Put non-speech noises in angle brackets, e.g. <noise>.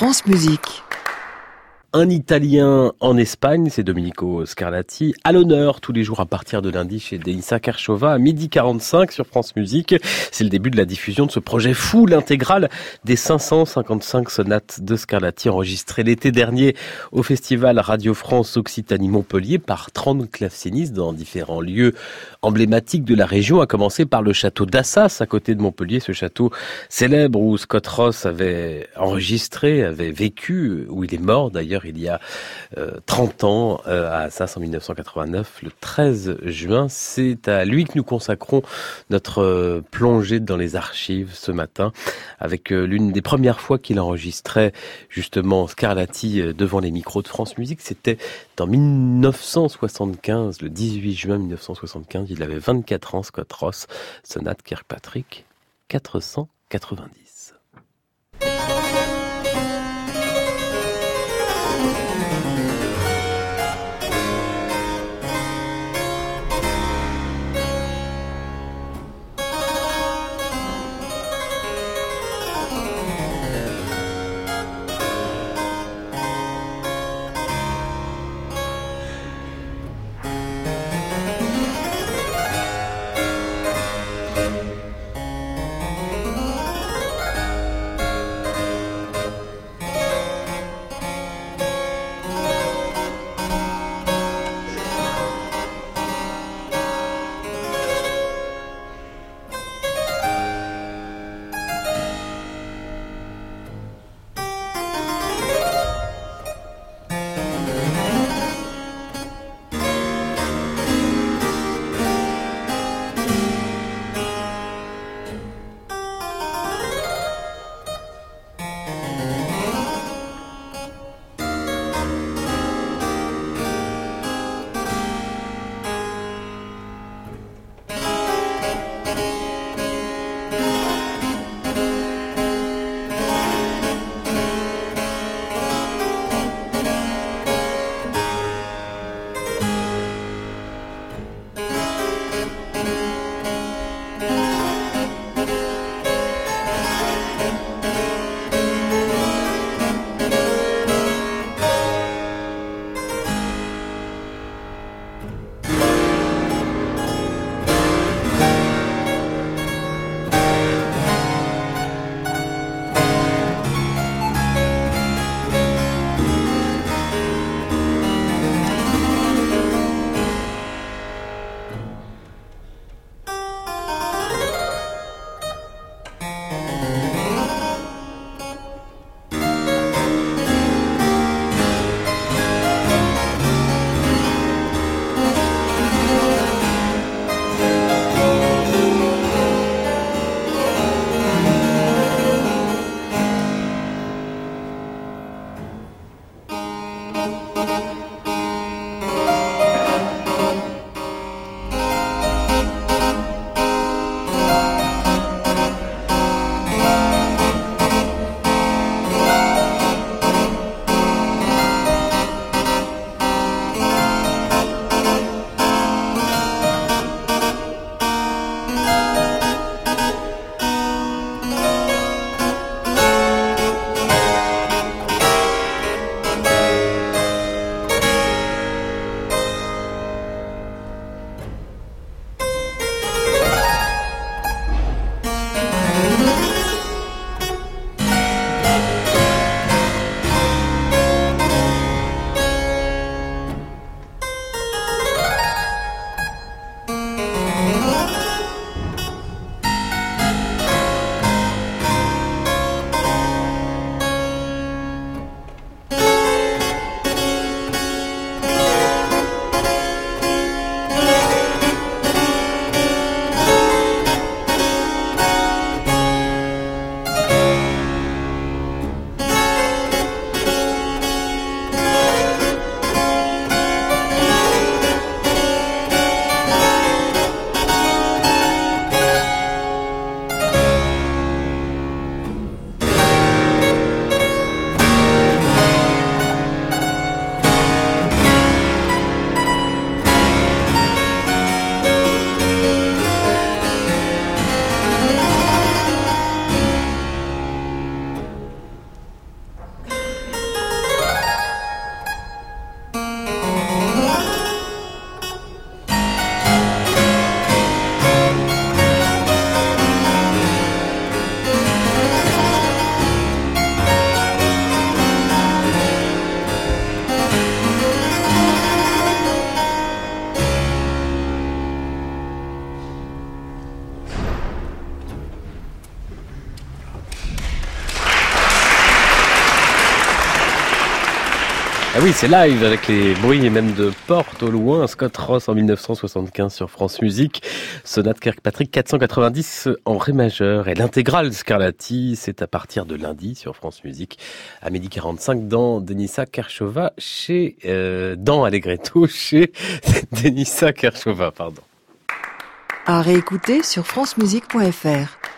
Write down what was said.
France Musique un Italien en Espagne, c'est Domenico Scarlatti, à l'honneur tous les jours à partir de lundi chez Denisa Kershova à midi 45 sur France Musique. C'est le début de la diffusion de ce projet fou, l'intégrale des 555 sonates de Scarlatti enregistrées l'été dernier au festival Radio France Occitanie Montpellier par 30 clavecinistes dans différents lieux emblématiques de la région, à commencer par le château d'Assas à côté de Montpellier, ce château célèbre où Scott Ross avait enregistré, avait vécu, où il est mort d'ailleurs il y a 30 euh, ans euh, à Assas en 1989, le 13 juin. C'est à lui que nous consacrons notre euh, plongée dans les archives ce matin avec l'une des premières fois qu'il enregistrait justement Scarlatti devant les micros de France Musique. C'était en 1975, le 18 juin 1975. Il avait 24 ans, Scott Ross, sonate Kirkpatrick 490. Ah oui, c'est live avec les bruits et même de portes au loin. Scott Ross en 1975 sur France Musique. Sonate Kirkpatrick 490 en ré majeur. Et l'intégrale Scarlatti, c'est à partir de lundi sur France Musique à midi 45 dans Denisa Kershova chez, euh, dans Allegretto <laughs> chez <laughs> Denisa Kershova, pardon. À réécouter sur francemusique.fr.